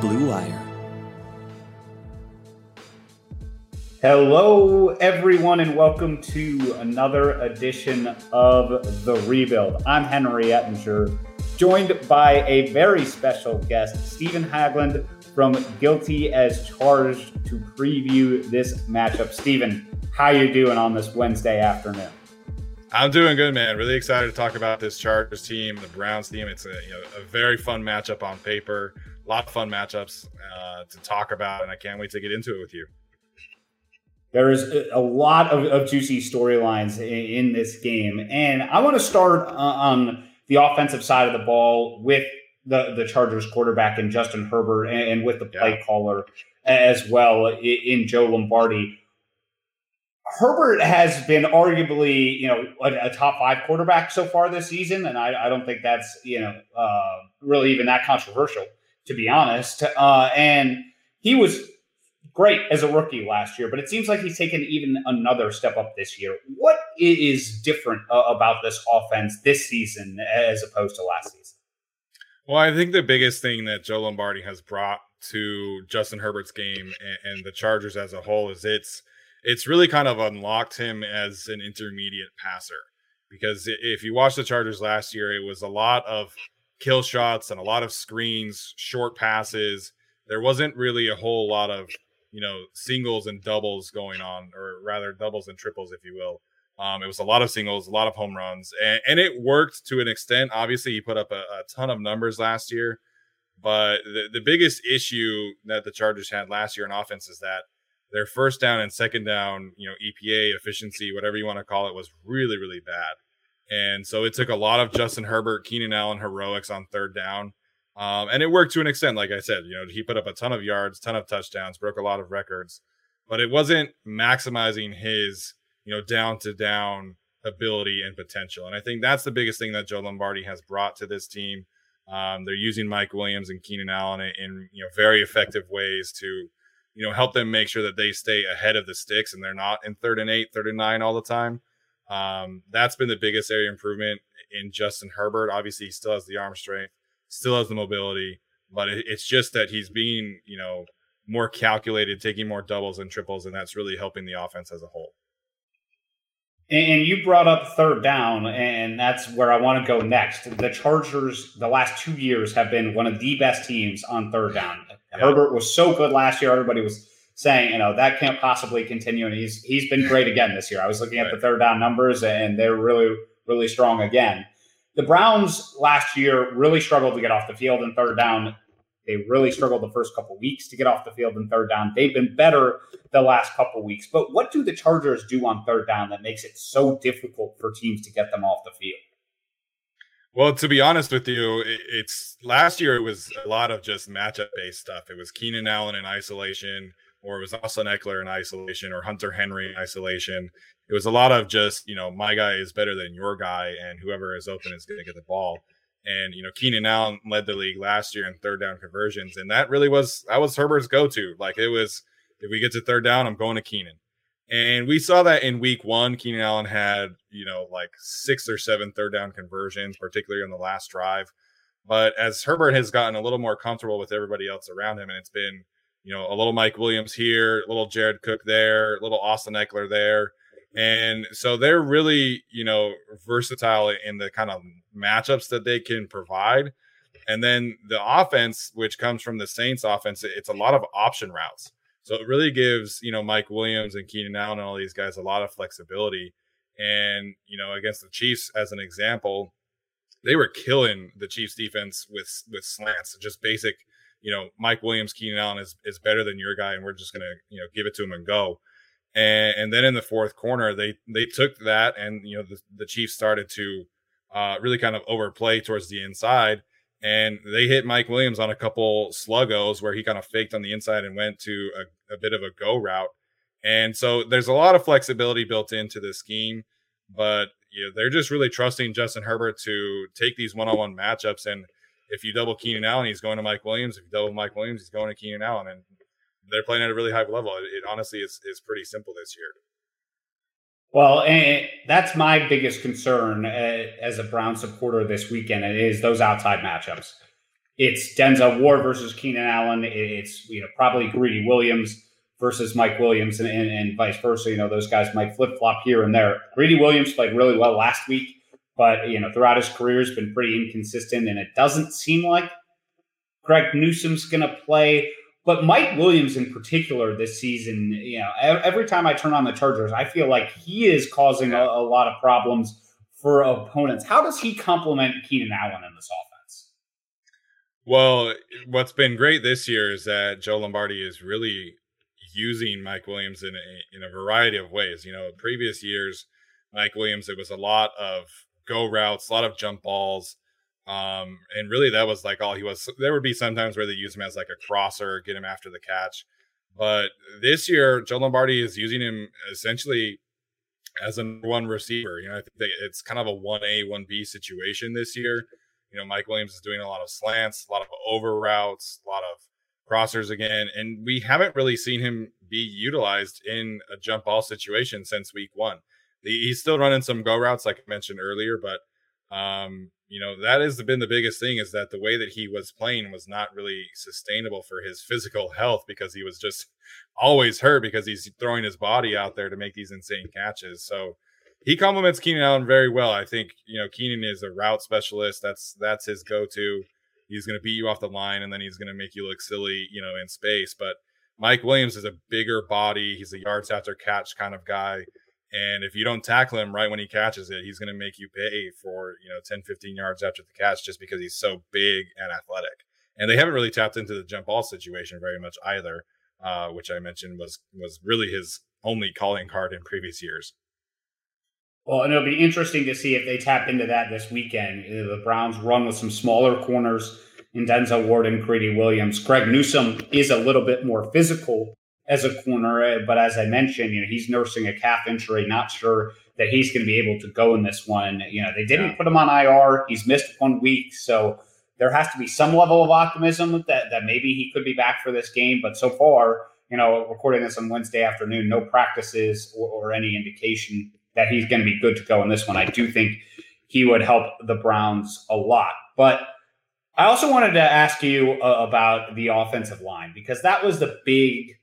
Blue Wire. Hello, everyone, and welcome to another edition of The Rebuild. I'm Henry Ettinger, joined by a very special guest, Steven Haglund from Guilty as Charged, to preview this matchup. Steven, how you doing on this Wednesday afternoon? I'm doing good, man. Really excited to talk about this Chargers team, the Browns team. It's a, you know, a very fun matchup on paper. A lot of fun matchups uh, to talk about, and I can't wait to get into it with you. There is a lot of, of juicy storylines in, in, this game, and I want to start uh, on the offensive side of the ball with the the Chargers quarterback and Justin Herbert, and, and with the play yeah. caller as well in, in Joe Lombardi Herbert has been arguably, you know, a, a, top five quarterback so far this season, and I, I don't think that's, you know, uh, really even that controversial, to be honest. Uh, and he was great as a rookie last year, but it seems like he's taken even another step up this year. What is different uh, about this offense this season as opposed to last season? Well, I think the biggest thing that Joe Lombardi has brought to Justin Herbert's game and, and the Chargers as a whole is it's it's really kind of unlocked him as an intermediate passer. Because if you watch the Chargers last year, it was a lot of kill shots and a lot of screens, short passes. There wasn't really a whole lot of, you know, singles and doubles going on, or rather doubles and triples, if you will. Um, it was a lot of singles, a lot of home runs, and, and it worked to an extent. Obviously, he put up a, a ton of numbers last year, but the, the biggest issue that the Chargers had last year in offense is that their first down and second down, you know, EPA efficiency, whatever you want to call it, was really, really bad. And so it took a lot of Justin Herbert, Keenan Allen heroics on third down. Um, and it worked to an extent, like I said, you know, he put up a ton of yards, ton of touchdowns, broke a lot of records, but it wasn't maximizing his, you know, down to down ability and potential. And I think that's the biggest thing that Joe Lombardi has brought to this team. Um, they're using Mike Williams and Keenan Allen in, in you know very effective ways to you know, help them make sure that they stay ahead of the sticks and they're not in third and eight, third and nine all the time. Um, that's been the biggest area improvement in Justin Herbert. Obviously, he still has the arm strength, still has the mobility, but it, it's just that he's being, you know, more calculated, taking more doubles and triples, and that's really helping the offense as a whole. And you brought up third down, and that's where I want to go next. The Chargers, the last two years, have been one of the best teams on third down. Yeah. Herbert was so good last year. Everybody was saying, you know, that can't possibly continue. And he's he's been great again this year. I was looking at the third down numbers, and they're really, really strong again. The Browns last year really struggled to get off the field in third down. They really struggled the first couple weeks to get off the field in third down. They've been better the last couple weeks. But what do the Chargers do on third down that makes it so difficult for teams to get them off the field? Well, to be honest with you, it's last year it was a lot of just matchup based stuff. It was Keenan Allen in isolation, or it was Austin Ekeler in isolation, or Hunter Henry in isolation. It was a lot of just, you know, my guy is better than your guy, and whoever is open is going to get the ball. And you know, Keenan Allen led the league last year in third down conversions, and that really was that was Herbert's go-to. Like it was, if we get to third down, I'm going to Keenan. And we saw that in week one, Keenan Allen had, you know, like six or seven third down conversions, particularly on the last drive. But as Herbert has gotten a little more comfortable with everybody else around him, and it's been, you know, a little Mike Williams here, a little Jared Cook there, a little Austin Ekeler there. And so they're really, you know, versatile in the kind of matchups that they can provide. And then the offense, which comes from the Saints offense, it's a lot of option routes. So it really gives, you know, Mike Williams and Keenan Allen and all these guys a lot of flexibility. And, you know, against the Chiefs, as an example, they were killing the Chiefs defense with with slants, just basic, you know, Mike Williams, Keenan Allen is, is better than your guy, and we're just gonna, you know, give it to him and go. And, and then in the fourth corner, they they took that, and you know the, the Chiefs started to uh, really kind of overplay towards the inside, and they hit Mike Williams on a couple sluggos where he kind of faked on the inside and went to a, a bit of a go route. And so there's a lot of flexibility built into the scheme, but you know, they're just really trusting Justin Herbert to take these one-on-one matchups. And if you double Keenan Allen, he's going to Mike Williams. If you double Mike Williams, he's going to Keenan Allen. And they're playing at a really high level. It, it honestly is, is pretty simple this year. Well, and that's my biggest concern uh, as a Brown supporter this weekend. Is those outside matchups. it's Denzel Ward versus Keenan Allen. It's you know probably Greedy Williams versus Mike Williams, and, and, and vice versa. You know those guys might flip flop here and there. Greedy Williams played really well last week, but you know throughout his career has been pretty inconsistent, and it doesn't seem like Greg Newsome's going to play. But Mike Williams in particular this season, you know, every time I turn on the Chargers, I feel like he is causing a, a lot of problems for opponents. How does he complement Keenan Allen in this offense? Well, what's been great this year is that Joe Lombardi is really using Mike Williams in a, in a variety of ways. You know, previous years, Mike Williams, it was a lot of go routes, a lot of jump balls, um, and really, that was like all he was. There would be sometimes where they use him as like a crosser, get him after the catch. But this year, Joe Lombardi is using him essentially as a one receiver. You know, I think they, it's kind of a one A, one B situation this year. You know, Mike Williams is doing a lot of slants, a lot of over routes, a lot of crossers again, and we haven't really seen him be utilized in a jump ball situation since week one. He's still running some go routes, like I mentioned earlier, but um, you know that has been the biggest thing is that the way that he was playing was not really sustainable for his physical health because he was just always hurt because he's throwing his body out there to make these insane catches. So he complements Keenan Allen very well. I think you know Keenan is a route specialist. That's that's his go-to. He's going to beat you off the line and then he's going to make you look silly, you know, in space. But Mike Williams is a bigger body. He's a yards after catch kind of guy. And if you don't tackle him right when he catches it, he's going to make you pay for, you know, 10, 15 yards after the catch just because he's so big and athletic. And they haven't really tapped into the jump ball situation very much either, uh, which I mentioned was was really his only calling card in previous years. Well, and it'll be interesting to see if they tap into that this weekend. The Browns run with some smaller corners in Denzel Ward and Greedy Williams. Greg Newsome is a little bit more physical as a corner. Eh, but as I mentioned, you know, he's nursing a calf injury. Not sure that he's going to be able to go in this one. You know, they didn't yeah. put him on IR. He's missed one week, so there has to be some level of optimism that that maybe he could be back for this game. But so far, you know, recording this on Wednesday afternoon, no practices or, or any indication that he's going to be good to go in this one. I do think he would help the Browns a lot, but. I also wanted to ask you uh, about the offensive line because that was the big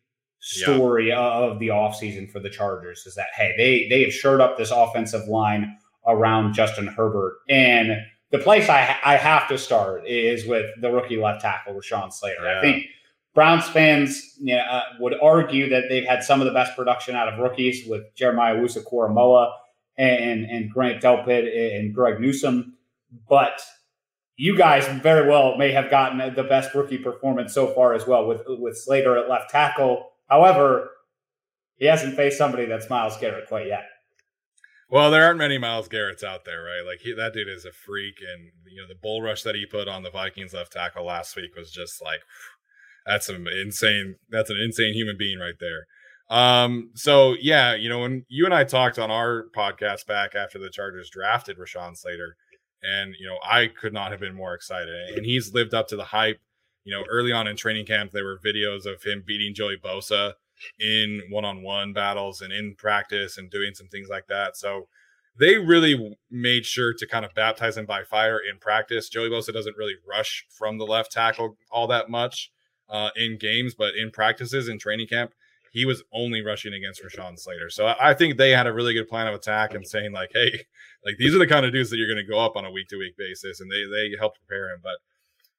story yeah. of the offseason for the Chargers is that hey, they they have shored up this offensive line around Justin Herbert. And the place I I have to start is with the rookie left tackle Rashawn Slater. Yeah. I think Browns fans you know, uh, would argue that they've had some of the best production out of rookies with Jeremiah Owusu-Koramoah and and Grant Delpit and Greg Newsome, but you guys very well may have gotten the best rookie performance so far as well with with Slater at left tackle However, he hasn't faced somebody that's Myles Garrett quite yet. Well, there aren't many Myles Garrett's out there, right? Like he, that dude is a freak, and you know the bull rush that he put on the Vikings left tackle last week was just like that's an insane. That's an insane human being right there. Um, so yeah, you know when you and I talked on our podcast back after the Chargers drafted Rashawn Slater, and you know I could not have been more excited, and he's lived up to the hype you know, early on in training camp, there were videos of him beating Joey Bosa in one-on-one battles and in practice and doing some things like that. So they really made sure to kind of baptize him by fire in practice. Joey Bosa doesn't really rush from the left tackle all that much uh, in games, but in practices in training camp, he was only rushing against Rashawn Slater. So I think they had a really good plan of attack and saying like, hey, like these are the kind of dudes that you're going to go up on a week to week basis, and they they helped prepare him. But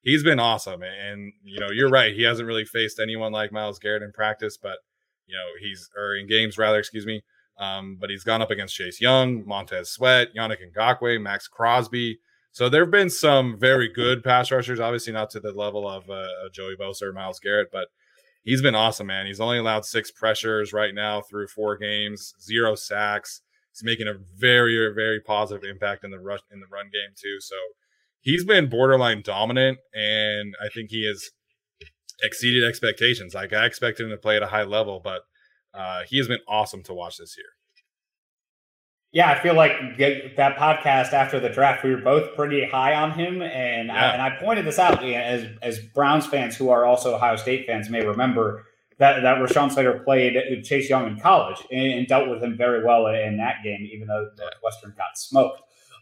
he's been awesome. And you know, you're right. He hasn't really faced anyone like Myles Garrett in practice, but you know, he's or in games rather, excuse me. Um, but he's gone up against Chase Young, Montez Sweat, Yannick Ngakoue, Maxx Crosby. So there have been some very good pass rushers, obviously not to the level of uh, Joey Bosa or Myles Garrett, but he's been awesome, man. He's only allowed six pressures right now through four games, zero sacks. He's making a very, very positive impact in the rush in the run game too. So he's been borderline dominant, and I think he has exceeded expectations. Like I expected him to play at a high level, but uh, he has been awesome to watch this year. Yeah, I feel like that podcast after the draft, we were both pretty high on him, and yeah. I, and I pointed this out as as Browns fans who are also Ohio State fans may remember that that Rashawn Slater played Chase Young in college and, and dealt with him very well in that game, even though Northwestern got smoked.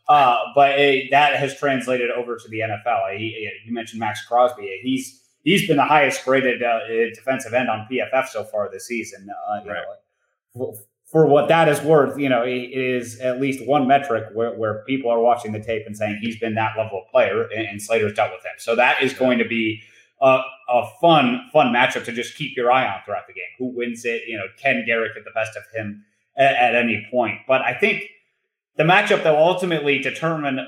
Uh, but it, that has translated over to the NFL. He, you mentioned Maxx Crosby. He's he's been the highest graded uh, defensive end on PFF so far this season. Uh, right. know, for what that is worth, you know, it is at least one metric where, where people are watching the tape and saying he's been that level of player, and, and Slater's dealt with him. So that is going to be a, a, fun, fun matchup to just keep your eye on throughout the game. Who wins it? You know, can Garrett get the best of him at, at any point? But I think the matchup that will ultimately determine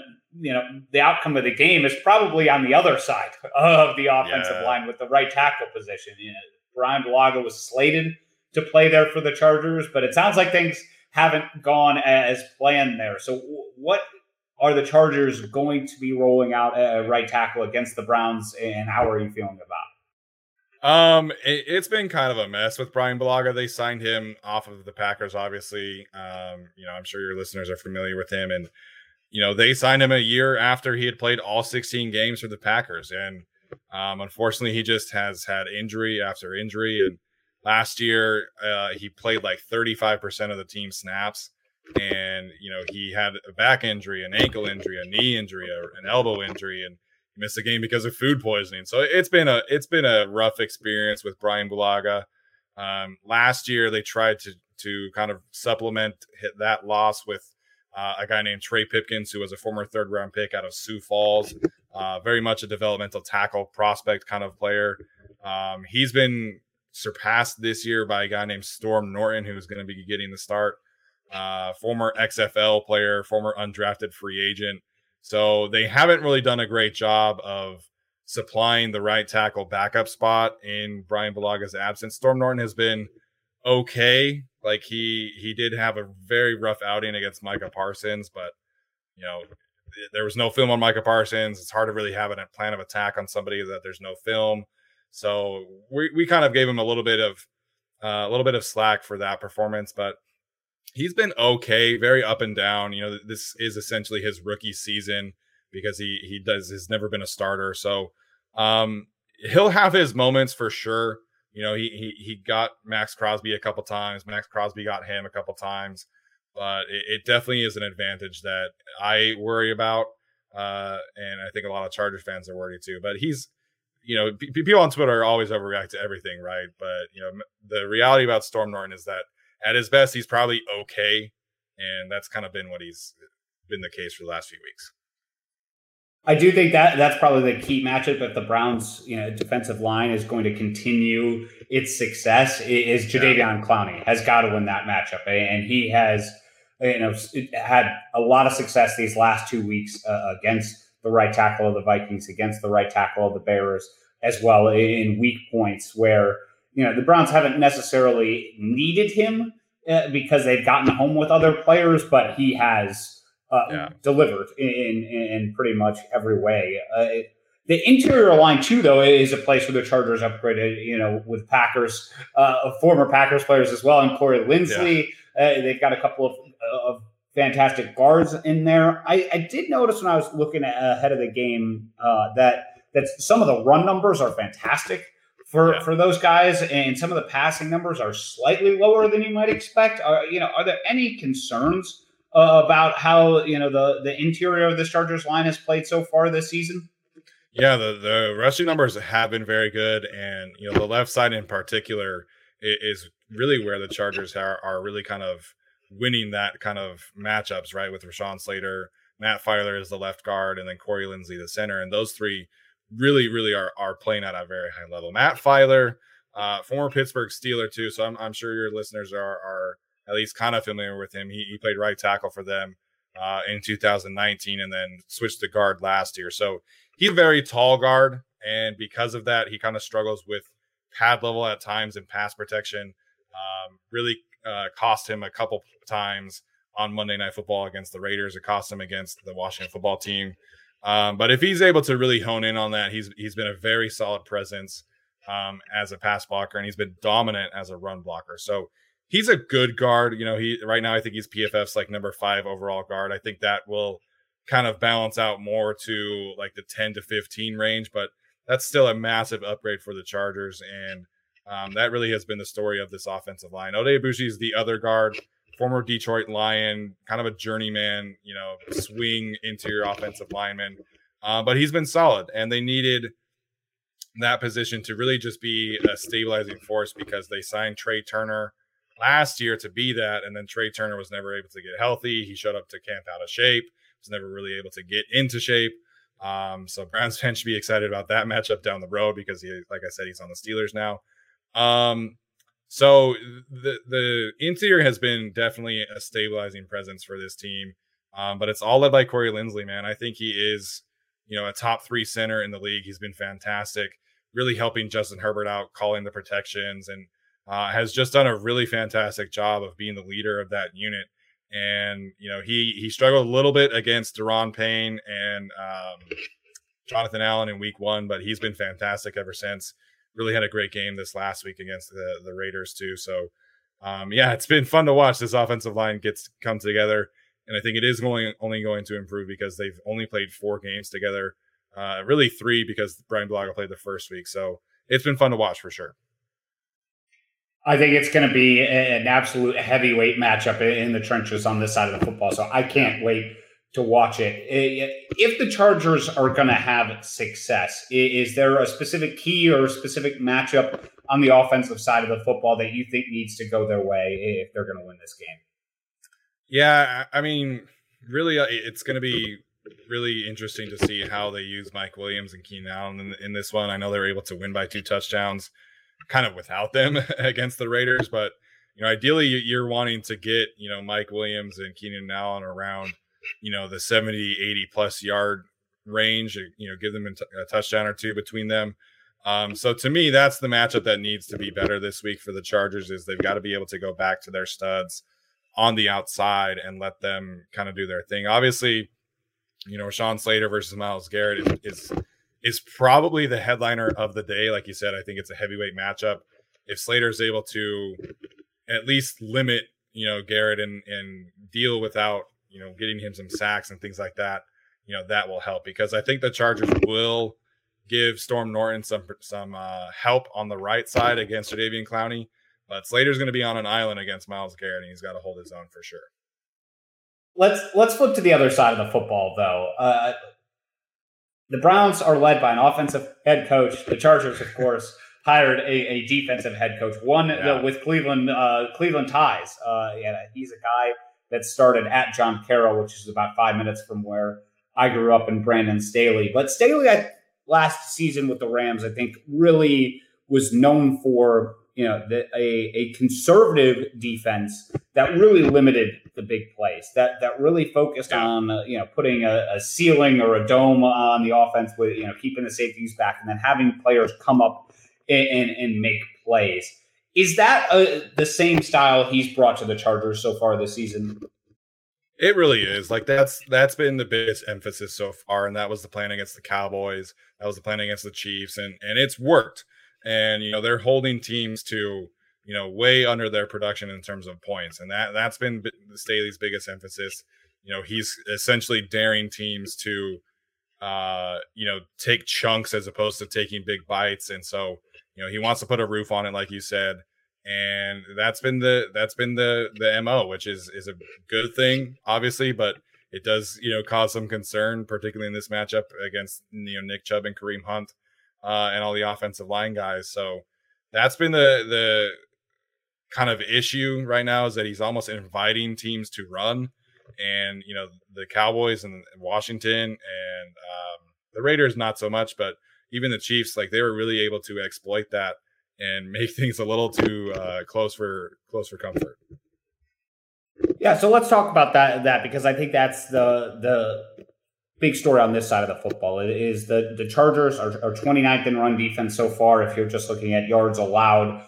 you know the outcome of the game is probably on the other side of the offensive yeah. line with the right tackle position. You know, Bryan Bulaga was slated to play there for the Chargers, but it sounds like things haven't gone as planned there. So, what are the Chargers going to be rolling out a right tackle against the Browns, and how are you feeling about? Um, it, has been kind of a mess with Bryan Bulaga. They signed him off of the Packers, obviously. Um, you know, I'm sure your listeners are familiar with him, and you know they signed him a year after he had played all 16 games for the Packers, and um, unfortunately, he just has had injury after injury, and Last year, uh, he played like 35% of the team snaps. And, you know, he had a back injury, an ankle injury, a knee injury, an elbow injury, and missed the game because of food poisoning. So it's been a it's been a rough experience with Bryan Bulaga. Um, last year, they tried to to kind of supplement hit that loss with uh, a guy named Trey Pipkins, who was a former third round pick out of Sioux Falls, uh, very much a developmental tackle prospect kind of player. Um, he's been surpassed this year by a guy named Storm Norton, who's going to be getting the start. Uh, former XFL player, former undrafted free agent. So they haven't really done a great job of supplying the right tackle backup spot in Bryan Bulaga's absence. Storm Norton has been okay. Like he he did have a very rough outing against Micah Parsons, but you know there was no film on Micah Parsons. It's hard to really have a plan of attack on somebody that there's no film. So we we kind of gave him a little bit of uh, a little bit of slack for that performance, but he's been okay, very up and down. You know, this is essentially his rookie season because he he does has never been a starter. So um, he'll have his moments for sure. You know, he he he got Maxx Crosby a couple times. Maxx Crosby got him a couple times, but it, it definitely is an advantage that I worry about, uh, and I think a lot of Chargers fans are worried too. But he's you know, people on Twitter always overreact to everything, right? But you know, the reality about Storm Norton is that at his best, he's probably okay, and that's kind of been what he's been the case for the last few weeks. I do think that that's probably the key matchup. If the Browns, you know, defensive line is going to continue its success, is Jadeveon yeah. Clowney has got to win that matchup, and he has, you know, had a lot of success these last two weeks uh, against the right tackle of the Vikings, against the right tackle of the Bears, as well in weak points where you know the Browns haven't necessarily needed him uh, because they've gotten home with other players, but he has uh, yeah. delivered in, in, in pretty much every way. Uh, the interior line too, though, is a place where the Chargers upgraded. You know, with Packers, uh, former Packers players as well, and Corey Linsley. Yeah. Uh, they've got a couple of, of fantastic guards in there. I, I did notice when I was looking ahead of the game uh, that that some of the run numbers are fantastic for yeah. for those guys, and some of the passing numbers are slightly lower than you might expect. Are you know are there any concerns uh, about how you know the the interior of the Chargers line has played so far this season? Yeah, the the rushing numbers have been very good, and you know the left side in particular is really where the Chargers are, are really kind of winning that kind of matchups, right? With Rashawn Slater, Matt Feiler is the left guard, and then Corey Linsley the center, and those three really, really are are playing at a very high level. Matt Feiler, uh, former Pittsburgh Steeler too, so I'm, I'm sure your listeners are are at least kind of familiar with him. He, he played right tackle for them uh, in 2019, and then switched to guard last year. So he's a very tall guard, and because of that, he kind of struggles with pad level at times and pass protection. Um, really uh, cost him a couple times on Monday Night Football against the Raiders. It cost him against the Washington Football Team. Um, but if he's able to really hone in on that, he's he's been a very solid presence um, as a pass blocker, and he's been dominant as a run blocker. So he's a good guard. You know, he right now I think he's PFF's like number five overall guard. I think that will kind of balance out more to like the 10 to 15 range, but that's still a massive upgrade for the Chargers. And um, that really has been the story of this offensive line. Aboushi is the other guard former Detroit Lion, kind of a journeyman, you know, swing interior offensive lineman. Uh, but he's been solid, and they needed that position to really just be a stabilizing force because they signed Trai Turner last year to be that, and then Trai Turner was never able to get healthy. He showed up to camp out of shape, was never really able to get into shape. Um, so Browns fans should be excited about that matchup down the road because he, like I said, he's on the Steelers now. Um, so the the interior has been definitely a stabilizing presence for this team. Um, but it's all led by Corey Linsley, man. I think he is, you know, a top three center in the league. He's been fantastic, really helping Justin Herbert out, calling the protections, and uh, has just done a really fantastic job of being the leader of that unit. And you know, he he struggled a little bit against Daron Payne and um, Jonathan Allen in Week One, but he's been fantastic ever since really had a great game this last week against the the Raiders too. So um, yeah, it's been fun to watch this offensive line gets come together, and I think it is going only going to improve because they've only played four games together, uh, really three because Bryan Bulaga played the first week. So it's been fun to watch for sure. I think it's going to be an absolute heavyweight matchup in the trenches on this side of the football. So I can't wait to watch it. If the Chargers are going to have success, is there a specific key or a specific matchup on the offensive side of the football that you think needs to go their way if they're going to win this game? Yeah, I mean, really, uh, it's going to be really interesting to see how they use Mike Williams and Keenan Allen in, in this one. I know they were able to win by two touchdowns, kind of without them against the Raiders, but you know, ideally, you're wanting to get you know Mike Williams and Keenan Allen around you know, the 70, 80 plus yard range, you know, give them a touchdown or two between them. Um, so to me, that's the matchup that needs to be better this week for the Chargers is they've got to be able to go back to their studs on the outside and let them kind of do their thing. Obviously, you know, Sean Slater versus Myles Garrett is, is is probably the headliner of the day. Like you said, I think it's a heavyweight matchup. If Slater is able to at least limit, you know, Garrett and and deal without you know, getting him some sacks and things like that, you know, that will help because I think the Chargers will give Storm Norton some some uh, help on the right side against Jadeveon Clowney. But Slater's going to be on an island against Myles Garrett, and he's got to hold his own for sure. Let's let's flip to the other side of the football, though. Uh, the Browns are led by an offensive head coach. The Chargers, of course, hired a, a defensive head coach, one yeah. with Cleveland uh, Cleveland ties. Uh, yeah, he's a guy that started at John Carroll, which is about five minutes from where I grew up in Brandon Staley. But Staley, I, last season with the Rams, I think really was known for you know the, a, a conservative defense that really limited the big plays that that really focused on uh, you know putting a, a, ceiling or a dome on the offense with you know keeping the safeties back and then having players come up and, and, and make plays is that uh, the same style he's brought to the Chargers so far this season? It really is. Like that's that's been the biggest emphasis so far, and that was the plan against the Cowboys. That was the plan against the Chiefs, and and it's worked. And you know they're holding teams to you know way under their production in terms of points, and that that's been Staley's biggest emphasis. You know he's essentially daring teams to uh you know take chunks as opposed to taking big bites, and so you know, he wants to put a roof on it, like you said, and that's been the that's been the the mo, which is is a good thing, obviously, but it does you know cause some concern, particularly in this matchup against you know Nick Chubb and Kareem Hunt uh, and all the offensive line guys. So that's been the the kind of issue right now is that he's almost inviting teams to run, and you know the Cowboys and Washington and um, the Raiders not so much, but even the Chiefs, like they were really able to exploit that and make things a little too uh, close for close for comfort. Yeah, so let's talk about that that because I think that's the the big story on this side of the football. It is the the Chargers are, are 29th in run defense so far. If you're just looking at yards allowed,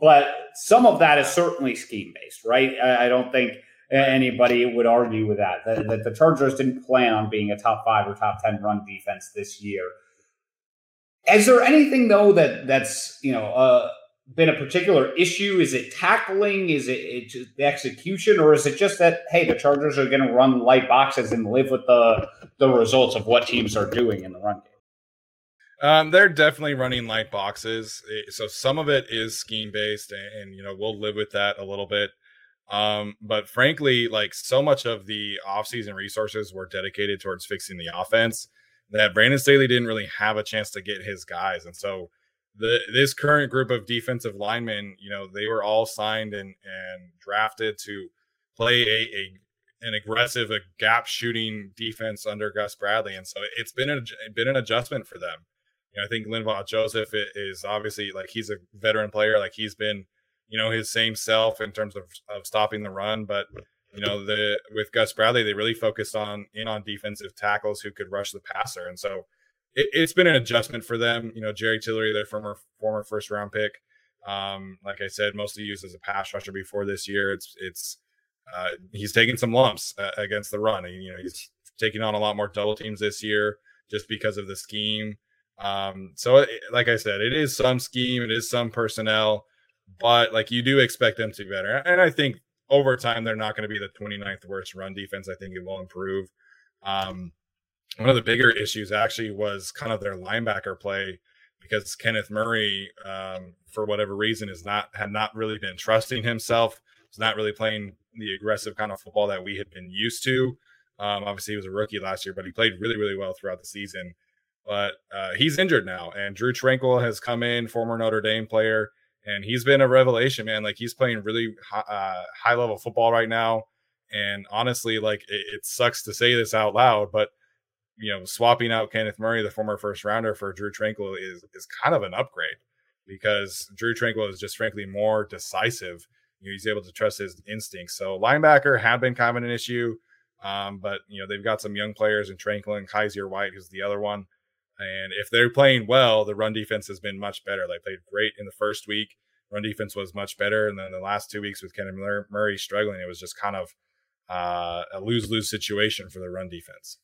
but some of that is certainly scheme based, right? I, I don't think anybody would argue with that, that. That the Chargers didn't plan on being a top five or top ten run defense this year. Is there anything though that that's you know uh, been a particular issue? Is it tackling? Is it, it the execution, or is it just that hey, the Chargers are going to run light boxes and live with the the results of what teams are doing in the run game? Um, they're definitely running light boxes, so some of it is scheme based, and, and you know we'll live with that a little bit. Um, but frankly, like so much of the offseason resources were dedicated towards fixing the offense that Brandon Staley didn't really have a chance to get his guys. And so the this current group of defensive linemen, you know, they were all signed and and drafted to play a, a an aggressive, a gap shooting defense under Gus Bradley, and so it's been a, been an adjustment for them. You know, I think Linval Joseph is obviously like he's a veteran player, like he's been, you know, his same self in terms of of stopping the run, but you know the with Gus Bradley, they really focused on in on defensive tackles who could rush the passer, and so it, has been an adjustment for them. You know, Jerry Tillery, their former former first round pick, um, like I said, mostly used as a pass rusher before this year. It's it's uh, he's taking some lumps uh, against the run. You know, he's taking on a lot more double teams this year just because of the scheme. Um, so, it, like I said, it is some scheme, it is some personnel, but like you do expect them to be better. And I think over time, they're not going to be the 29th worst run defense. I think it will improve. Um, one of the bigger issues actually was kind of their linebacker play because Kenneth Murray, um, for whatever reason, is not had not really been trusting himself. He's not really playing the aggressive kind of football that we had been used to. Um, obviously, he was a rookie last year, but he played really, really well throughout the season. But uh, he's injured now, and Drue Tranquill has come in, former Notre Dame player, and he's been a revelation, man. Like he's playing really high, uh, high level football right now. And honestly, like it, it, sucks to say this out loud, but you know, swapping out Kenneth Murray, the former first rounder, for Drue Tranquill is is kind of an upgrade because Drue Tranquill is just frankly more decisive you know, he's able to trust his instincts. So linebacker had been kind of an issue, um, but you know they've got some young players in Tranquill and Kyzir White, who's the other one. And if they're playing well, the run defense has been much better. They played great in the first week. Run defense was much better, and then the last two weeks with Kenneth Murray struggling, it was just kind of uh, a lose lose situation for the run defense.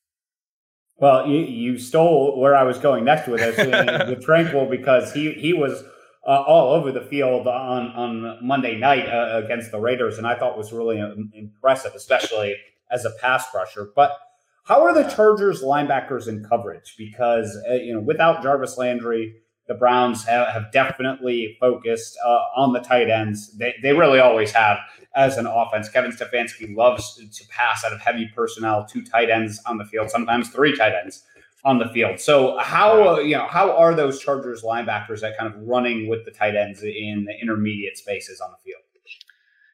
Well, you, you stole where I was going next with this with Tranquill because he he was uh, all over the field on on Monday night uh, against the Raiders, and I thought was really impressive, especially as a pass rusher. But how are the Chargers linebackers in coverage? Because uh, you know, without Jarvis Landry, the Browns have, have definitely focused uh, on the tight ends. They they really always have as an offense. Kevin Stefanski loves to pass out of heavy personnel, two tight ends on the field, sometimes three tight ends on the field. So how uh, you know how are those Chargers linebackers that kind of running with the tight ends in the intermediate spaces on the field?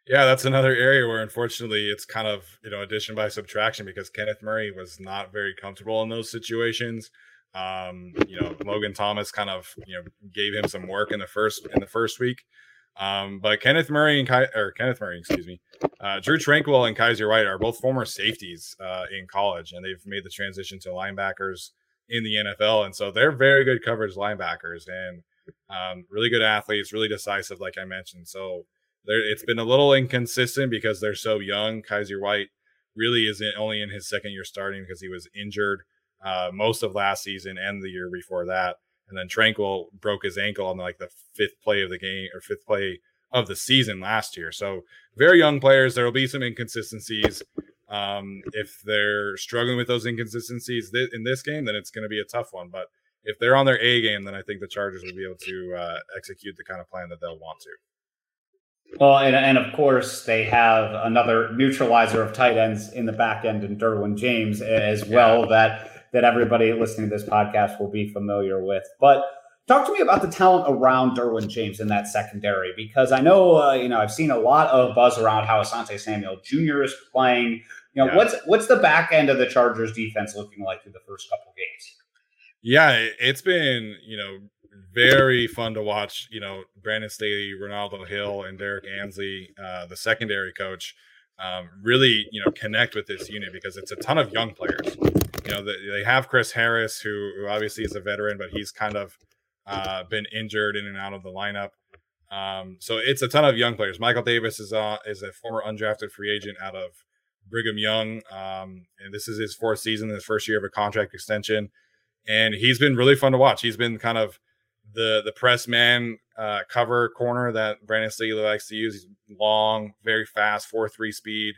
Yeah, that's another area where unfortunately it's kind of you know addition by subtraction because Kenneth Murray was not very comfortable in those situations. Um, you know, Logan Thomas kind of you know gave him some work in the first in the first week. Um, but Kenneth Murray and Ky- or Kenneth Murray, excuse me, uh, Drue Tranquill and Kyzir White are both former safeties uh, in college, and they've made the transition to linebackers in the NFL, and so they're very good coverage linebackers and um, really good athletes, really decisive, like I mentioned. So it's been a little inconsistent because they're so young. Kyzir White really isn't only in his second year starting because he was injured uh, most of last season and the year before that. And then Tranquill broke his ankle on like the fifth play of the game or fifth play of the season last year. So very young players. There will be some inconsistencies. Um, if they're struggling with those inconsistencies th- in this game, then it's going to be a tough one. But if they're on their A game, then I think the Chargers will be able to uh, execute the kind of plan that they'll want to. Well, and, and of course, they have another neutralizer of tight ends in the back end in Derwin James as well yeah. that that everybody listening to this podcast will be familiar with. But talk to me about the talent around Derwin James in that secondary because I know uh, you know I've seen a lot of buzz around how Asante Samuel Jr. is playing. You know yeah. what's what's the back end of the Chargers defense looking like through the first couple games? Yeah, it's been you know very fun to watch. You know Brandon Staley, Renaldo Hill, and Derrick Ansley, uh, the secondary coach. Um, really, you know, connect with this unit because it's a ton of young players you know, they have Chris Harris, who, who obviously is a veteran, but he's kind of uh, been injured in and out of the lineup. Um, so it's a ton of young players. Michael Davis is uh, is a former undrafted free agent out of Brigham Young, um, and this is his fourth season, his first year of a contract extension, and he's been really fun to watch. He's been kind of the the press man uh, cover corner that Brandon Staley likes to use. He's long, very fast, four three speed.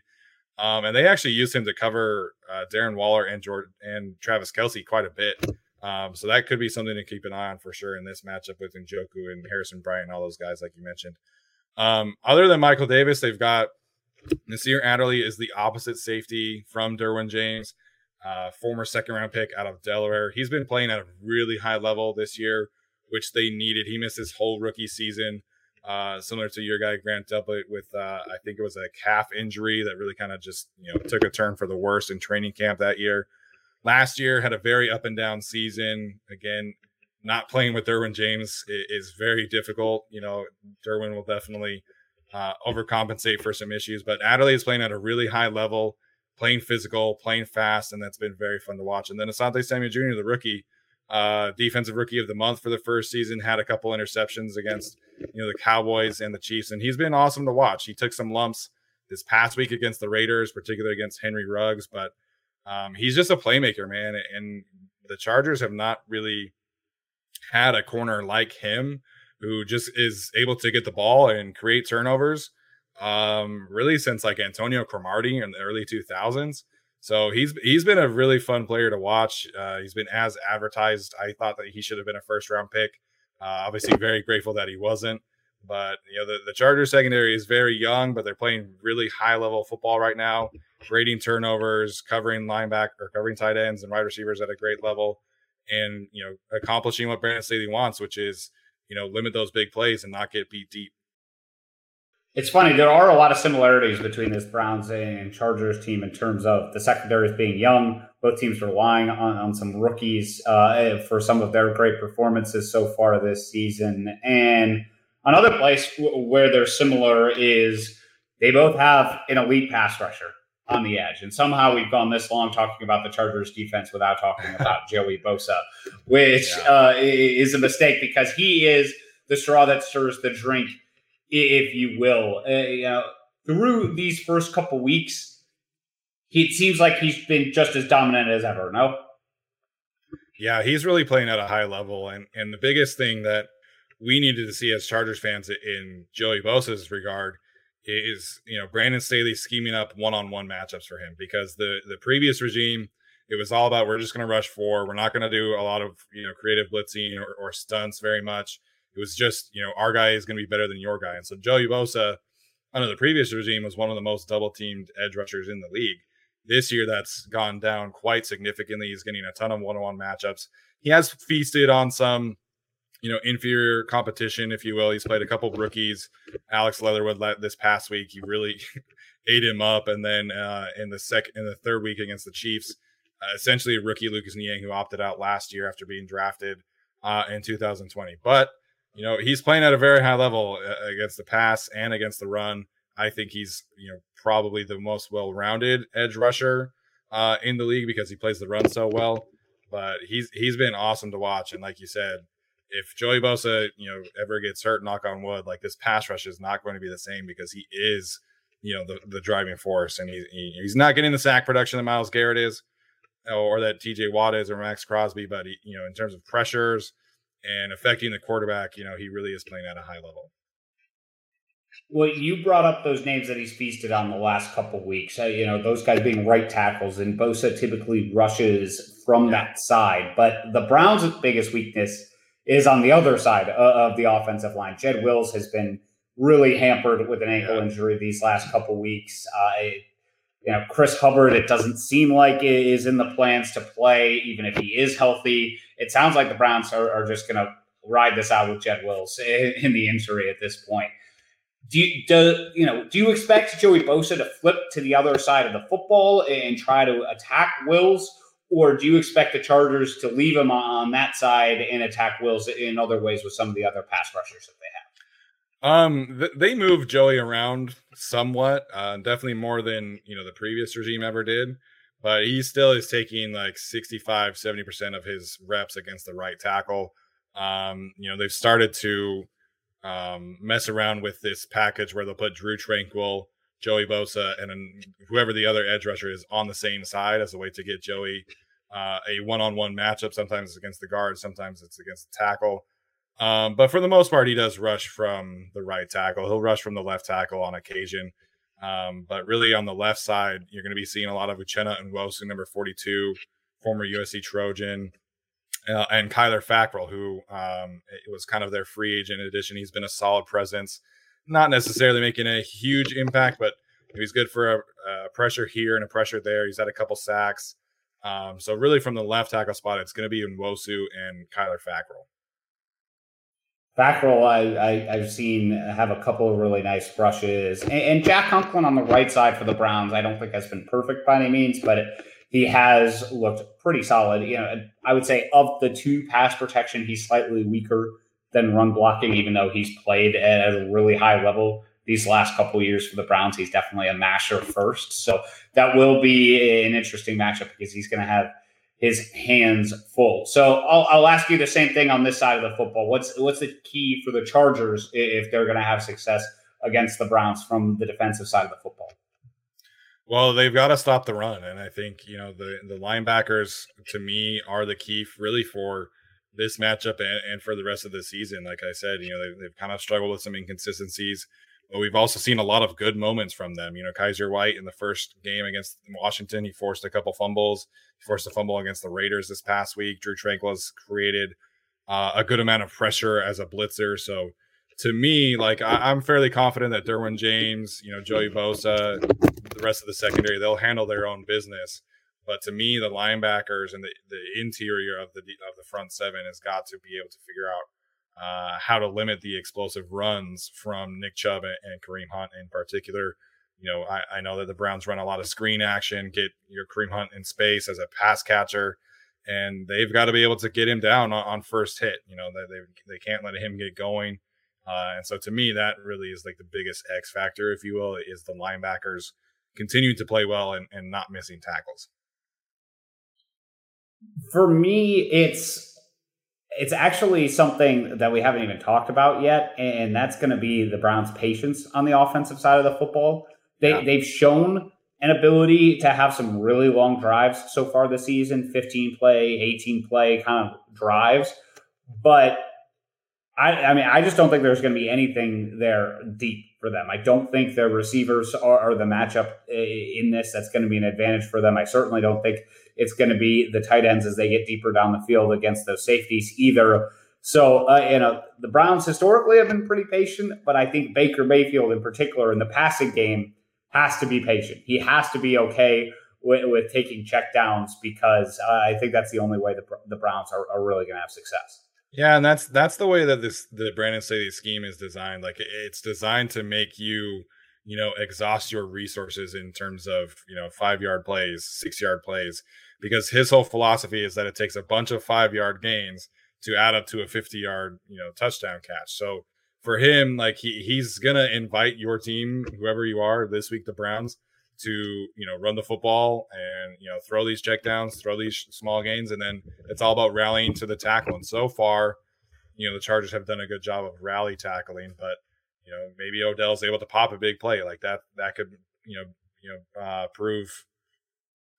Um, and they actually used him to cover uh, Darren Waller and Jordan and Travis Kelce quite a bit. Um, so that could be something to keep an eye on for sure in this matchup with Njoku and Harrison Bryant and all those guys, like you mentioned. Um, other than Michael Davis, they've got Nasir Adderley is the opposite safety from Derwin James, uh, former second round pick out of Delaware. He's been playing at a really high level this year, which they needed. He missed his whole rookie season, uh, similar to your guy Grant Delpit with uh, I think it was a calf injury that really kind of just you know took a turn for the worse in training camp that year. Last year had a very up and down season. Again, not playing with Derwin James is very difficult. You know, Derwin will definitely uh, overcompensate for some issues, but Adderley is playing at a really high level, playing physical, playing fast, and that's been very fun to watch. And then Asante Samuel Jr., the rookie, uh, defensive rookie of the month for the first season, had a couple interceptions against you know the Cowboys and the Chiefs, and he's been awesome to watch. He took some lumps this past week against the Raiders, particularly against Henry Ruggs, but um, he's just a playmaker, man. And the Chargers have not really had a corner like him who just is able to get the ball and create turnovers um, really since like Antonio Cromartie in the early 2000s. So he's he's been a really fun player to watch. Uh, he's been as advertised. I thought that he should have been a first round pick. Uh, obviously, very grateful that he wasn't. But you know, the, the Chargers secondary is very young, but they're playing really high level football right now, grading turnovers, covering linebacker or covering tight ends and wide receivers at a great level, and you know, accomplishing what Brandon Staley wants, which is you know, limit those big plays and not get beat deep. It's funny. There are a lot of similarities between this Browns and Chargers team in terms of the secondaries being young. Both teams relying on, on some rookies uh, for some of their great performances so far this season. And another place where they're similar is they both have an elite pass rusher on the edge. And somehow we've gone this long talking about the Chargers defense without talking about Joey Bosa, which yeah. uh, is a mistake because he is the straw that stirs the drink, if you will. Uh, you know, through these first couple weeks, it seems like he's been just as dominant as ever. No. Yeah, he's really playing at a high level, and and the biggest thing that we needed to see as Chargers fans in Joey Bosa's regard is you know Brandon Staley scheming up one-on-one matchups for him because the the previous regime it was all about we're just going to rush four we're not going to do a lot of you know creative blitzing or, or stunts very much was just you know our guy is going to be better than your guy and so Joey Bosa under the previous regime was one of the most double teamed edge rushers in the league this year that's gone down quite significantly he's getting a ton of one-on-one matchups he has feasted on some you know, inferior competition, if you will. He's played a couple rookies. Alex Leatherwood this past week, he really ate him up. And then uh, in the second, in the third week against the Chiefs, uh, essentially rookie Lucas Niang who opted out last year after being drafted uh, in 2020. But you know, he's playing at a very high level uh, against the pass and against the run. I think he's you know probably the most well-rounded edge rusher uh, in the league because he plays the run so well. But he's he's been awesome to watch, and like you said, if Joey Bosa, you know, ever gets hurt, knock on wood, like this pass rush is not going to be the same because he is, you know, the, the driving force, and he, he, he's not getting the sack production that Myles Garrett is, or that T.J. Watt is, or Maxx Crosby. But he, you know, in terms of pressures and affecting the quarterback, you know, he really is playing at a high level. Well, you brought up those names that he's feasted on the last couple weeks. Uh, you know, those guys being right tackles, and Bosa typically rushes from that side. But the Browns' biggest weakness is on the other side of the offensive line. Jed Wills has been really hampered with an ankle yeah. injury these last couple weeks. Uh, you know, Chris Hubbard, it doesn't seem like is in the plans to play, even if he is healthy. It sounds like the Browns are, are just going to ride this out with Jed Wills in, the injury at this point. Do you, do you know? Do you expect Joey Bosa to flip to the other side of the football and try to attack Wills, or do you expect the Chargers to leave him on that side and attack Wills in other ways with some of the other pass rushers that they have? Um, th- they move Joey around somewhat, uh, definitely more than you know the previous regime ever did. But he still is taking like 65, 70% of his reps against the right tackle. Um, you know, they've started to um, mess around with this package where they'll put Drue Tranquill, Joey Bosa, and then whoever the other edge rusher is on the same side as a way to get Joey uh, a one-on-one matchup. Sometimes it's against the guard, sometimes it's against the tackle. Um, but for the most part, he does rush from the right tackle. He'll rush from the left tackle on occasion. Um, but really on the left side, you're going to be seeing a lot of Uchenna Nwosu, number 42, former USC Trojan, uh, and Kyler Fackrell, who um, was kind of their free agent In addition. He's been a solid presence, not necessarily making a huge impact, but He's good for a, a pressure here and a pressure there. He's had a couple sacks. Um, so really, from the left tackle spot, it's going to be Nwosu and Kyler Fackrell. Fackrell, I, I have seen have a couple of really nice brushes, and, and, Jack Conklin on the right side for the Browns. I don't think has been perfect by any means, but he has looked pretty solid. You know, I would say of the two pass protection, he's slightly weaker than run blocking, even though he's played at a really high level these last couple years for the Browns. He's definitely a masher first. So that will be an interesting matchup because he's going to have his hands full. So I'll, I'll, ask you the same thing on this side of the football. What's what's the key for the Chargers if they're going to have success against the Browns from the defensive side of the football? Well, they've got to stop the run, and I think you know the the linebackers to me are the key really for this matchup and, and for the rest of the season. Like I said, you know they, they've kind of struggled with some inconsistencies but we've also seen a lot of good moments from them. You know, Kyzir White in the first game against Washington, he forced a couple fumbles. He forced a fumble against the Raiders this past week. Drue Tranquill's created uh, a good amount of pressure as a blitzer. So to me, like I, am fairly confident that Derwin James, you know, Joey Bosa, the rest of the secondary, they'll handle their own business. But to me, the linebackers and the, the interior of the of the front seven has got to be able to figure out uh, how to limit the explosive runs from Nick Chubb and, Kareem Hunt in particular. You know, I, I, know that the Browns run a lot of screen action, get your Kareem Hunt in space as a pass catcher, and they've got to be able to get him down on, on first hit. You know, they, they, they can't let him get going. Uh, and so to me, that really is like the biggest X factor, if you will, is the linebackers continuing to play well and, and not missing tackles. For me, it's it's actually something that we haven't even talked about yet, and that's going to be the Browns' patience on the offensive side of the football. They yeah. they've shown an ability to have some really long drives so far this season 15 play 18 play kind of drives but I, I mean i just don't think there's going to be anything there deep for them i don't think their receivers are, are the matchup in this that's going to be an advantage for them i certainly don't think it's going to be the tight ends as they get deeper down the field against those safeties either. So, uh, you know, the Browns historically have been pretty patient, but I think Baker Mayfield in particular in the passing game has to be patient. He has to be okay with, with taking checkdowns because uh, I think that's the only way the, the Browns are, are really going to have success. Yeah, and that's that's the way that this the Brandon Staley scheme is designed. Like it's designed to make you, you know, exhaust your resources in terms of you know five yard plays, six yard plays because his whole philosophy is that it takes a bunch of five yard gains to add up to a 50 yard, you know, touchdown catch. So for him, like he he's gonna invite your team, whoever you are this week, the Browns, to you know run the football and you know throw these checkdowns, throw these small gains, and then it's all about rallying to the tackle. And so far, you know, the Chargers have done a good job of rally tackling, but you know maybe Odell's able to pop a big play like that. That could you know you know uh, prove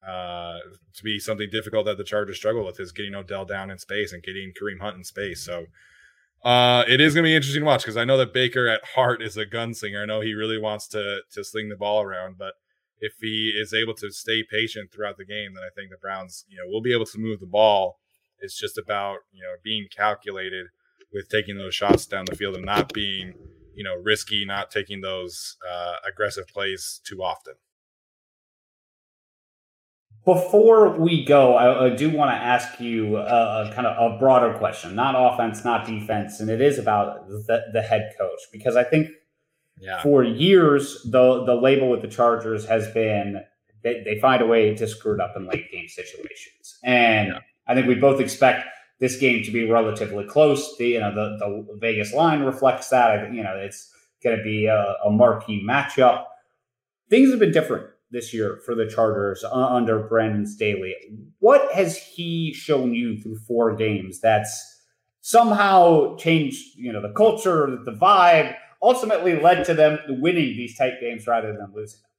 uh, to be something difficult that the Chargers struggle with is getting Odell down in space and getting Kareem Hunt in space. So uh, it is going to be interesting to watch because I know that Baker at heart is a gunslinger. I know he really wants to to sling the ball around, but if he is able to stay patient throughout the game, then I think the Browns, you know, will be able to move the ball. It's just about you know being calculated with taking those shots down the field and not being you know risky, not taking those uh, aggressive plays too often. Before we go, I, I do want to ask you a, kind of a broader question, not offense, not defense, and it is about the, the head coach because I think yeah. for years the the label with the Chargers has been they, they find a way to screw it up in late game situations, and yeah. I think we both expect this game to be relatively close. The you know the the Vegas line reflects that. I, you know it's going to be a, a marquee matchup. Things have been different this year for the Chargers uh, under Brandon Staley. What has he shown you through four games that's somehow changed, you know, the culture, the vibe, ultimately led to them winning these tight games rather than losing them?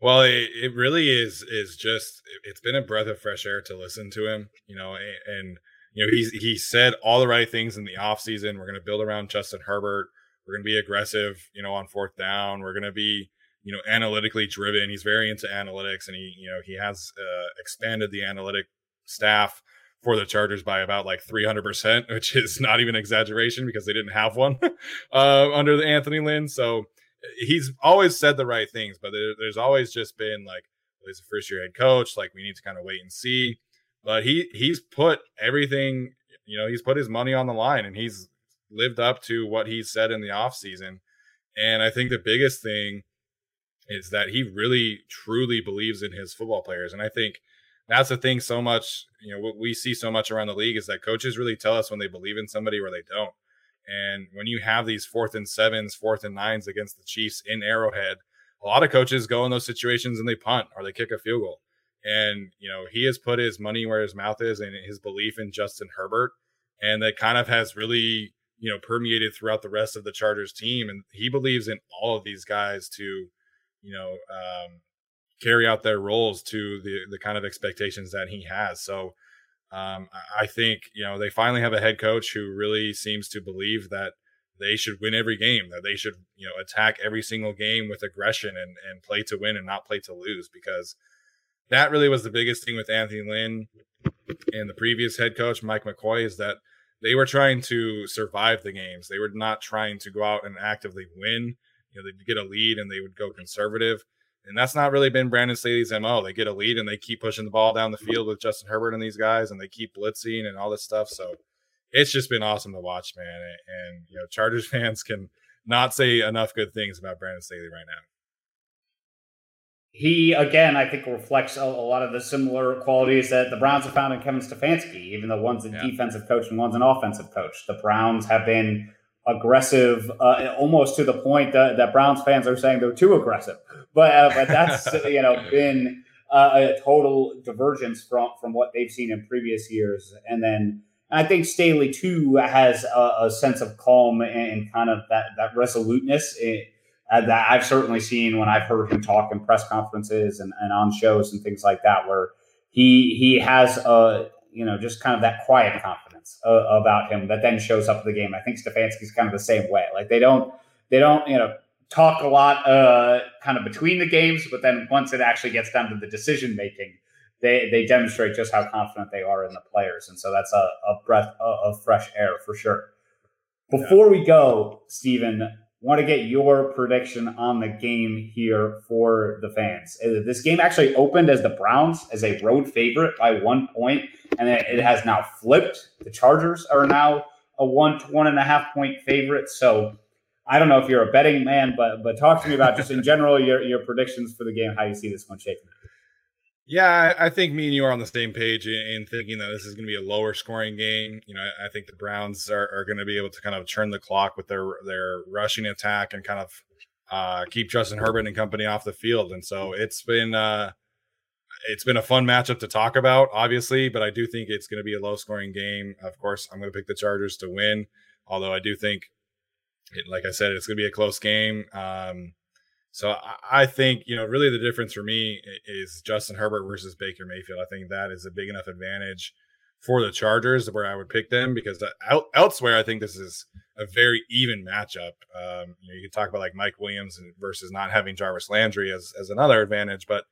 Well, it, it really is is just it's been a breath of fresh air to listen to him, you know, and, and you know he's he said all the right things in the offseason. We're going to build around Justin Herbert. We're going to be aggressive, you know, on fourth down. We're going to be you know analytically driven. He's very into analytics, and he you know he has uh, expanded the analytic staff for the Chargers by about like 300%, which is not even exaggeration because they didn't have one uh, under the Anthony Lynn. So he's always said the right things, but there, there's always just been like, well, he's a first year head coach. Like we need to kind of wait and see. But he he's put everything, you know, he's put his money on the line and he's lived up to what he said in the offseason. And I think the biggest thing is that he really truly believes in his football players. And I think that's the thing so much, you know, what we see so much around the league is that coaches really tell us when they believe in somebody or they don't. And when you have these fourth and sevens, fourth and nines against the Chiefs in Arrowhead, a lot of coaches go in those situations and they punt or they kick a field goal. And, you know, he has put his money where his mouth is and his belief in Justin Herbert. And that kind of has really, you know, permeated throughout the rest of the Chargers team. And he believes in all of these guys to, you know, um, carry out their roles to the the kind of expectations that he has. So um, I think you know they finally have a head coach who really seems to believe that they should win every game, that they should you know attack every single game with aggression and and play to win and not play to lose because that really was the biggest thing with Anthony Lynn and the previous head coach Mike McCoy is that they were trying to survive the games. They were not trying to go out and actively win. You know, they'd get a lead and they would go conservative. And that's not really been Brandon Staley's MO. They get a lead and they keep pushing the ball down the field with Justin Herbert and these guys and they keep blitzing and all this stuff. So it's just been awesome to watch, man. And, you know, Chargers fans can not say enough good things about Brandon Staley right now. He, again, I think reflects a, a, lot of the similar qualities that the Browns have found in Kevin Stefanski, even though one's a yeah. defensive coach and one's an offensive coach. The Browns have been aggressive, uh, almost to the point that, that, Browns fans are saying they're too aggressive. But uh, but that's you know been uh, a total divergence from from what they've seen in previous years. And then I think Staley too has a, a sense of calm and kind of that that resoluteness. It, uh, that I've certainly seen when I've heard him talk in press conferences and, and on shows and things like that, where he he has a you know just kind of that quiet confidence uh, about him that then shows up in the game. I think Stefanski's kind of the same way. Like they don't they don't you know talk a lot uh, kind of between the games, but then once it actually gets down to the decision making, they they demonstrate just how confident they are in the players, and so that's a, a breath of fresh air for sure. Before we go, Steven, want to get your prediction on the game here for the fans. Uh, this game actually opened as the Browns as a road favorite by one point, and it has now flipped. The Chargers are now a one to one and a half point favorite. So I don't know if you're a betting man, but but talk to me about just in general your your predictions for the game, how you see this one shaking. Yeah, I think me and you are on the same page in thinking that this is going to be a lower scoring game. You know, I think the Browns are, are going to be able to kind of turn the clock with their their rushing attack and kind of uh, keep Justin Herbert and company off the field. And so it's been uh, it's been a fun matchup to talk about, obviously, but I do think it's going to be a low scoring game. Of course, I'm going to pick the Chargers to win, although I do think, like I said, it's going to be a close game. Um, so I think, you know, really the difference for me is Justin Herbert versus Baker Mayfield. I think that is a big enough advantage for the Chargers where I would pick them because elsewhere, I think this is a very even matchup. Um, you know, you can talk about like Mike Williams versus not having Jarvis Landry as, as another advantage, but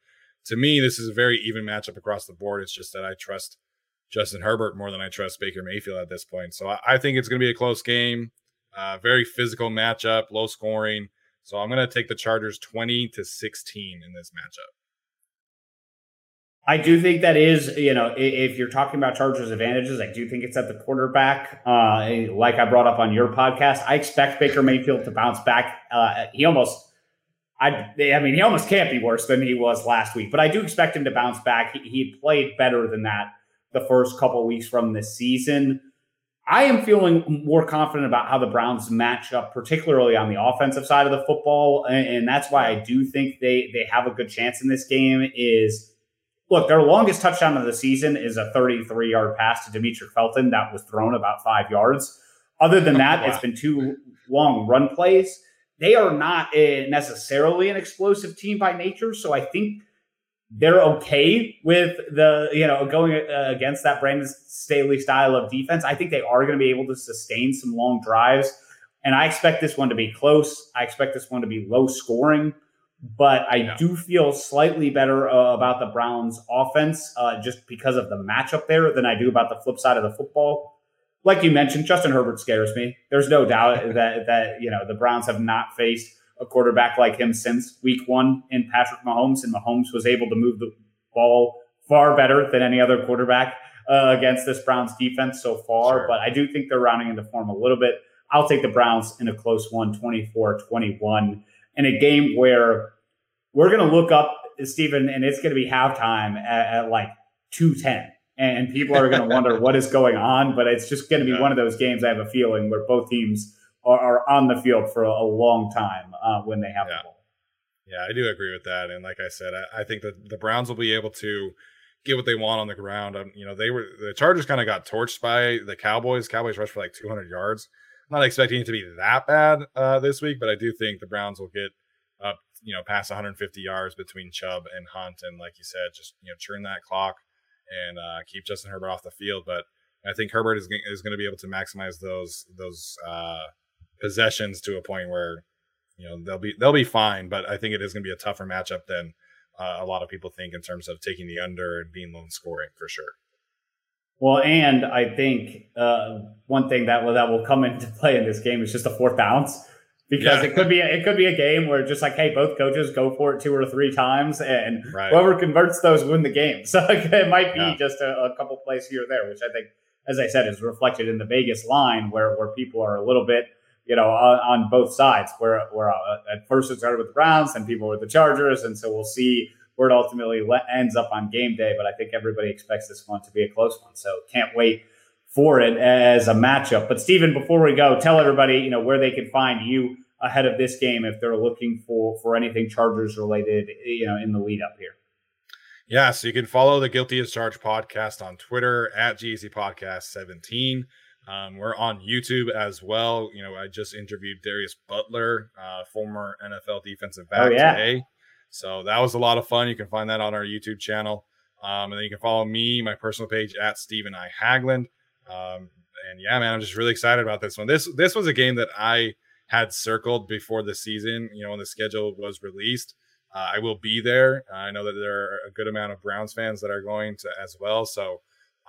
to me, this is a very even matchup across the board. It's just that I trust Justin Herbert more than I trust Baker Mayfield at this point. So I, I think it's going to be a close game, uh, very physical matchup, low scoring. So I'm going to take the Chargers 20 to 16 in this matchup. I do think that is, you know, if you're talking about Chargers advantages, I do think it's at the quarterback. Uh, like I brought up on your podcast, I expect Baker Mayfield to bounce back. Uh, he almost, I, I mean, he almost can't be worse than he was last week, but I do expect him to bounce back. He, he played better than that the first couple weeks from this season. I am feeling more confident about how the Browns match up, particularly on the offensive side of the football, and, and that's why I do think they they have a good chance in this game. Is look, their longest touchdown of the season is a 33 yard pass to Demetric Felton that was thrown about five yards. Other than that, wow. it's been two long run plays. They are not a, necessarily an explosive team by nature, so I think they're okay with the you know going uh, against that Brandon Staley style of defense. I think they are going to be able to sustain some long drives, and I expect this one to be close. I expect this one to be low scoring, but I yeah. do feel slightly better uh, about the Browns' offense uh, just because of the matchup there than I do about the flip side of the football. Like you mentioned, Justin Herbert scares me. There's no doubt that that you know the Browns have not faced a quarterback like him since week one in Patrick Mahomes, and Mahomes was able to move the ball far better than any other quarterback uh, against this Browns defense so far. Sure. But I do think they're rounding into form a little bit. I'll take the Browns in a close one, 24 21, in a game where we're going to look up, Steven, and it's going to be halftime at, at like 210 and people are going to wonder what is going on. But it's just going to be yeah. one of those games. I have a feeling where both teams are, are on the field for a, a long time uh, when they have yeah. the ball. Yeah, I do agree with that. And like I said, I, I, think that the Browns will be able to get what they want on the ground. Um, you know, they were the Chargers kind of got torched by the Cowboys. Cowboys rushed for like 200 yards. I'm not expecting it to be that bad uh, this week, but I do think the Browns will get up, you know, past 150 yards between Chubb and Hunt, and like you said, just you know, churn that clock and uh, keep Justin Herbert off the field. But I think Herbert is is going to be able to maximize those those uh, possessions to a point where you know they'll be they'll be fine. But I think it is going to be a tougher matchup than uh, a lot of people think in terms of taking the under and being low scoring for sure. Well, and I think uh, one thing that will that will come into play in this game is just the fourth downs because yeah. it could be a, it could be a game where just like hey both coaches go for it two or three times and right. whoever converts those win the game so it might be yeah. just a, a, couple plays here or there which i think as i said is reflected in the vegas line where where people are a little bit you know on, on both sides where where uh, at first it started with the browns and people with the chargers and so we'll see where it ultimately ends up on game day but i think everybody expects this one to be a close one so can't wait for it as a matchup. But Steven, before we go, tell everybody you know where they can find you ahead of this game if they're looking for for anything Chargers related, you know, in the lead up here. Yeah, so you can follow the Guilty as Charged podcast on Twitter at GZ Podcast 17. Um, we're on YouTube as well. You know, I just interviewed Darius Butler, uh, former NFL defensive back oh, yeah. today. So that was a lot of fun. You can find that on our YouTube channel. Um, and then you can follow me, my personal page at Steven I. Haglund. Um, and yeah, man, I'm just really excited about this one. This this was a game that I had circled before the season. You know, when the schedule was released, uh, I will be there. I know that there are a good amount of Browns fans that are going to as well. So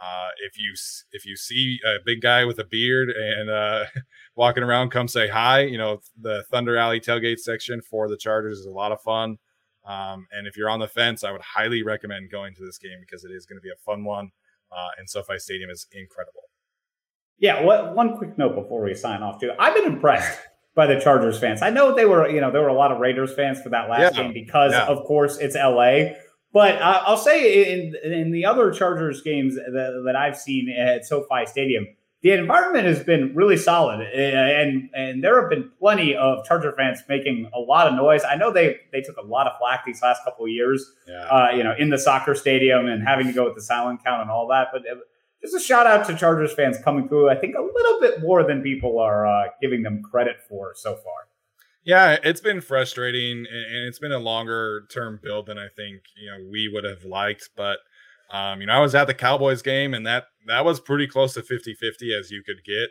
uh, if you if you see a big guy with a beard and uh, walking around, come say hi. You know, the Thunder Alley tailgate section for the Chargers is a lot of fun. Um, and if you're on the fence, I would highly recommend going to this game because it is going to be a fun one. Uh, and SoFi Stadium is incredible. Yeah, what, one quick note before we sign off, too. I've been impressed by the Chargers fans. I know they were, you know, there were a lot of Raiders fans for that last yeah. game because, yeah. of course, it's LA. But uh, I'll say in in the other Chargers games that, that I've seen at SoFi Stadium, the environment has been really solid, and and there have been plenty of Charger fans making a lot of noise. I know they they took a lot of flack these last couple of years, yeah. uh, you know, in the soccer stadium and having to go with the silent count and all that. But just a shout out to Chargers fans coming through. I think a little bit more than people are uh, giving them credit for so far. Yeah, it's been frustrating, and it's been a longer term build than I think you know we would have liked. But um, you know, I was at the Cowboys game, and that that was pretty close to 50-50 as you could get.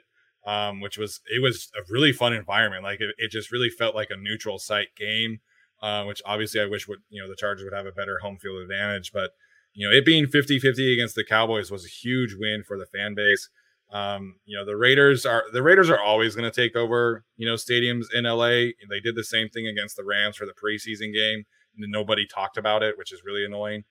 Um, which was it was a really fun environment. Like it, it just really felt like a neutral site game, uh, which obviously I wish would you know the Chargers would have a better home field advantage. But you know, it being 50 50 against the Cowboys was a huge win for the fan base. Um, you know, the Raiders are the Raiders are always going to take over, you know, stadiums in LA. They did the same thing against the Rams for the preseason game, and nobody talked about it, which is really annoying.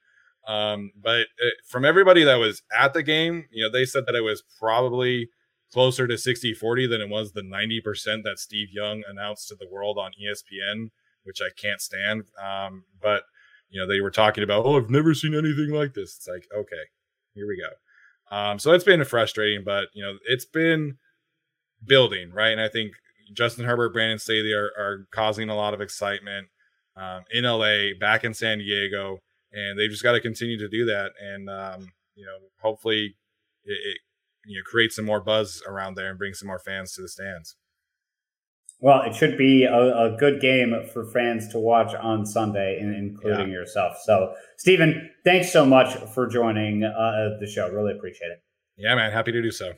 Um, but it, uh, from everybody that was at the game, you know, they said that it was probably closer to 60 40 than it was the 90% that Steve Young announced to the world on ESPN, which I can't stand. Um, but you know, they were talking about, oh, I've never seen anything like this. It's like, okay, here we go. Um, so it's been frustrating, but you know, it's been building, right? And I think Justin Herbert, Brandon Staley are, are causing a lot of excitement um, in LA, back in San Diego, and they've just got to continue to do that. And um, you know, hopefully, it, it you know create some more buzz around there and bring some more fans to the stands. Well, it should be a, a, good game for fans to watch on Sunday, including yeah. yourself. So, Steven, thanks so much for joining uh, the show. Really appreciate it. Yeah, man. Happy to do so.